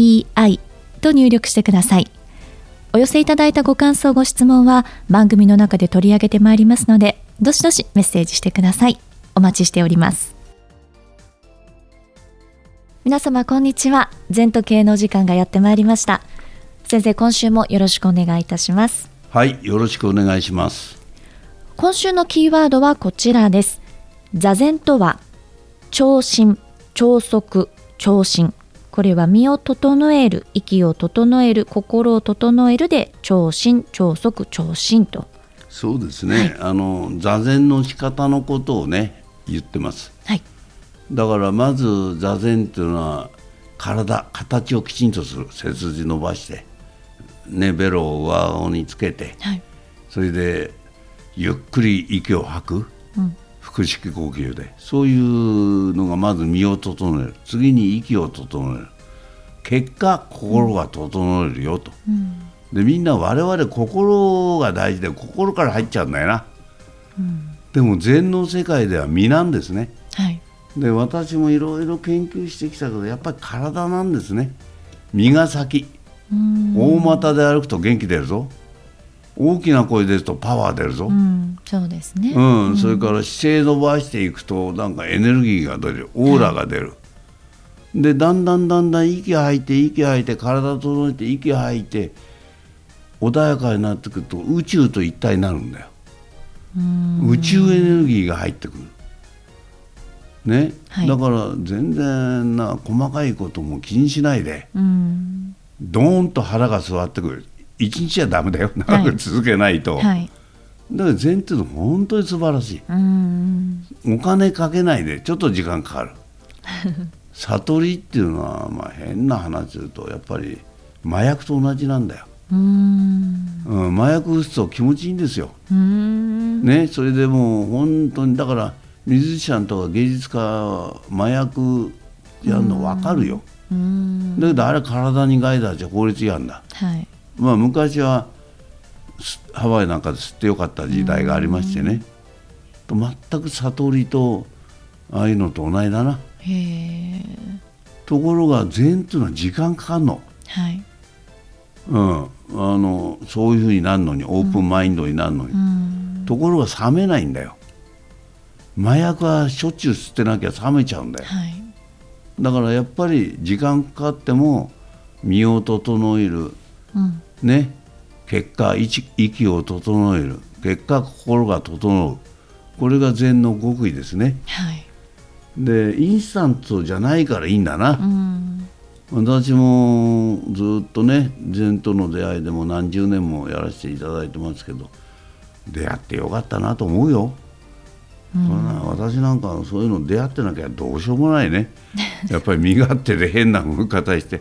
ZENTOKEIEI と入力してください。お寄せいただいたご感想、ご質問は番組の中で取り上げてまいりますので、どしどしメッセージしてください。お待ちしております。皆様、こんにちは。全都系の時間がやってまいりました。先生、今週もよろしくお願いいたします。はい、よろしくお願いします。今週のキーワードはこちらです。座禅とは聴心、聴息、聴心。これは身を整える、息を整える、心を整えるで聴心、聴息、聴心と。そうですね、はい、あの座禅の仕方のことをね言ってます。はい、だからまず座禅っていうのは体形をきちんとする背筋伸ばして、ね、ベロを上顎につけて、はい、それでゆっくり息を吐く。うん腹式呼吸で。そういうのがまず身を整える。次に息を整える。結果心が整えるよと、うん、でみんな我々心が大事で心から入っちゃうんだよな、うん、でも禅の世界では身なんですね、はい、で私もいろいろ研究してきたけどやっぱり体なんですね。身が先。大股で歩くと元気出るぞ大きな声出るとパワー出るぞ、うん、そうですね、うん、それから姿勢伸ばしていくとなんかエネルギーが出る。オーラが出る、はい、でだんだんだんだん息吐いて息吐いて体整えて息吐いて穏やかになってくると宇宙と一体になるんだよ。宇宙エネルギーが入ってくる。ね、はい、だから全然な細かいことも気にしないで、ドーンと腹が座ってくる一日はだめだよ。長く続けないと、はい、だから禅っていうのは本当に素晴らしい。お金かけないでちょっと時間かかる。悟りっていうのは、まあ、変な話するとやっぱり麻薬と同じなんだよ。うん、麻薬打つと気持ちいいんですよ。ね、それでもう本当にだからミュージシャンとか芸術家は麻薬やるの分かるよ。だけどあれ体に害だじゃ法律違反だ。はいまあ、昔はハワイなんかで吸ってよかった時代がありましてね、と全く悟りとああいうのと同じだな。ところが禅っていうのは時間かかるの,、はい。うん、あのそういうふうになるのにオープンマインドになるのに、うん、ところが冷めないんだよ。麻薬はしょっちゅう吸ってなきゃ冷めちゃうんだよ、はい、だからやっぱり時間かかっても身を整える、うんね結果息を整える結果心が整うこれが禅の極意ですね。はい、でインスタントじゃないからいいんだな。うん私もずっとね禅との出会いでも何十年もやらせていただいてますけど出会ってよかったなと思うよ。うん、私なんかそういうの出会ってなきゃどうしようもないねやっぱり身勝手で変な方して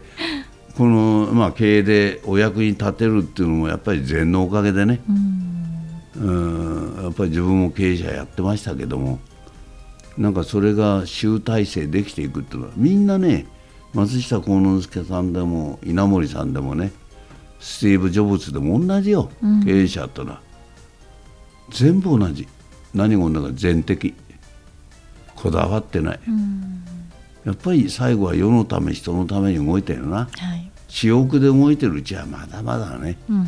この、まあ、経営でお役に立てるっていうのもやっぱり禅のおかげでね、うん、うん。やっぱり自分も経営者やってましたけども。なんかそれが集大成できていくっていうのはみんなね松下幸之助さんでも稲森さんでもねスティーブ・ジョブズでも同じよ、うん、経営者ってのは。全部同じ。何が同じ全的こだわってない、うん、やっぱり最後は世のため人のために動いたよな、はい私欲で動いてるうちはまだまだね、うん、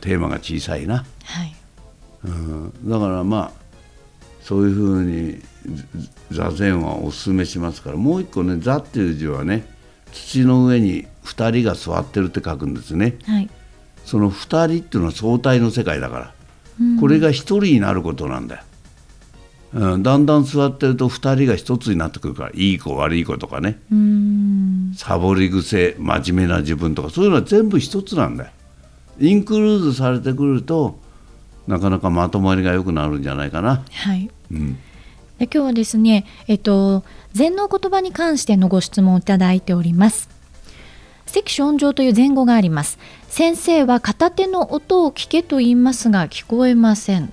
テーマが小さいな、はい。うん、だからまあそういうふうに座禅はおすすめしますからもう一個ね「座」っていう字はね土の上に2人が座ってるって書くんですね、はい、その2人っていうのは相対の世界だから、うん、これが1人になることなんだようん、だんだん座ってると2人が1つになってくるからいい子悪い子とかね。サボり癖真面目な自分とかそういうのは全部1つなんだよ。インクルーズされてくるとなかなかまとまりが良くなるんじゃないかな。はい、うん。で今日はですね、えっと、禅の言葉に関してのご質問をいただいております。関所音上という前後があります。先生は片手の音を聞けと言いますが聞こえません、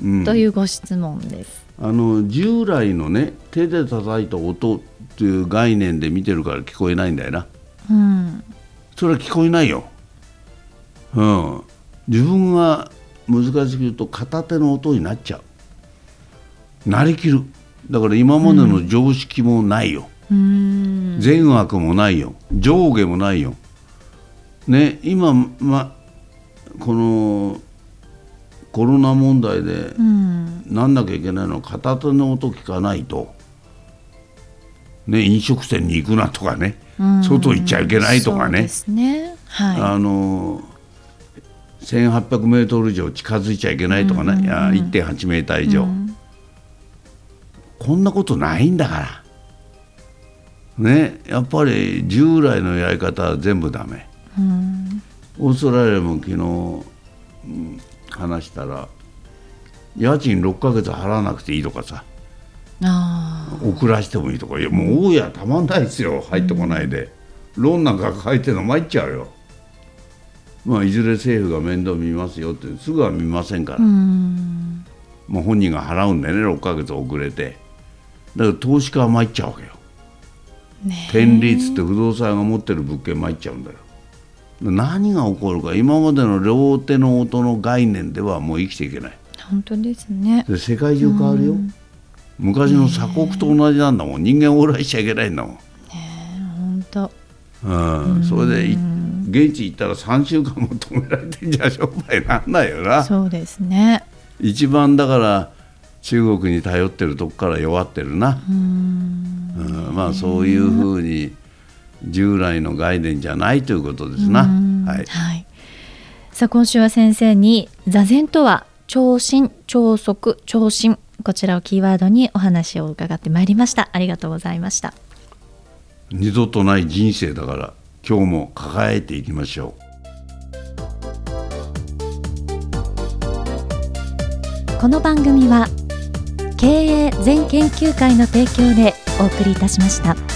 うん。というご質問ですあの従来のね手で叩いた音っていう概念で見てるから聞こえないんだよな。うん。それは聞こえないよ。うん。自分が難しく言うと片手の音になっちゃう。なりきる。だから今までの常識もないよ、うん。善悪もないよ。上下もないよ。ね今まこのコロナ問題でうん。なんなきゃいけないのは片手の音聞かないと、ね、飲食店に行くなとかね、うん。外行っちゃいけないとかね。ね。はあの1800メートル以上近づいちゃいけないとかね、いや1.8メーター以い、上、うん。こんなことないんだから。ねやっぱり従来のやり方は全部ダメ。うん。オーストラリアも昨日、うん話したら家賃6ヶ月払わなくていいとかさあ遅らしてもいいとかいやもう大家たまんないですよ入ってこないで、ローンなんか抱えてるの参っちゃうよ。まあいずれ政府が面倒見ますよってすぐは見ませんから、まあ、本人が払うんだよね6ヶ月遅れて。だから投資家は参っちゃうわけよ。ね天理つって不動産屋が持ってる物件参っちゃうんだよ何が起こるか今までの両手の音の概念ではもう生きていけない。本当ですね。で世界中変わるよ、昔の鎖国と同じなんだもん。人間往来しちゃいけないんだもん、本当。うん、それでい現地行ったら3週間も止められてんじゃ商売なんないよな。そうですね。一番だから中国に頼ってるとこから弱ってるな、うん。うん、まあそういうふうに従来の概念じゃないということですな。うんはい、はい、さあ今週は先生に座禅とは聴診聴測聴診こちらをキーワードにお話を伺ってまいりましたありがとうございました二度とない人生だから今日も抱えていきましょう。この番組は経営全研究会の提供でお送りいたしました。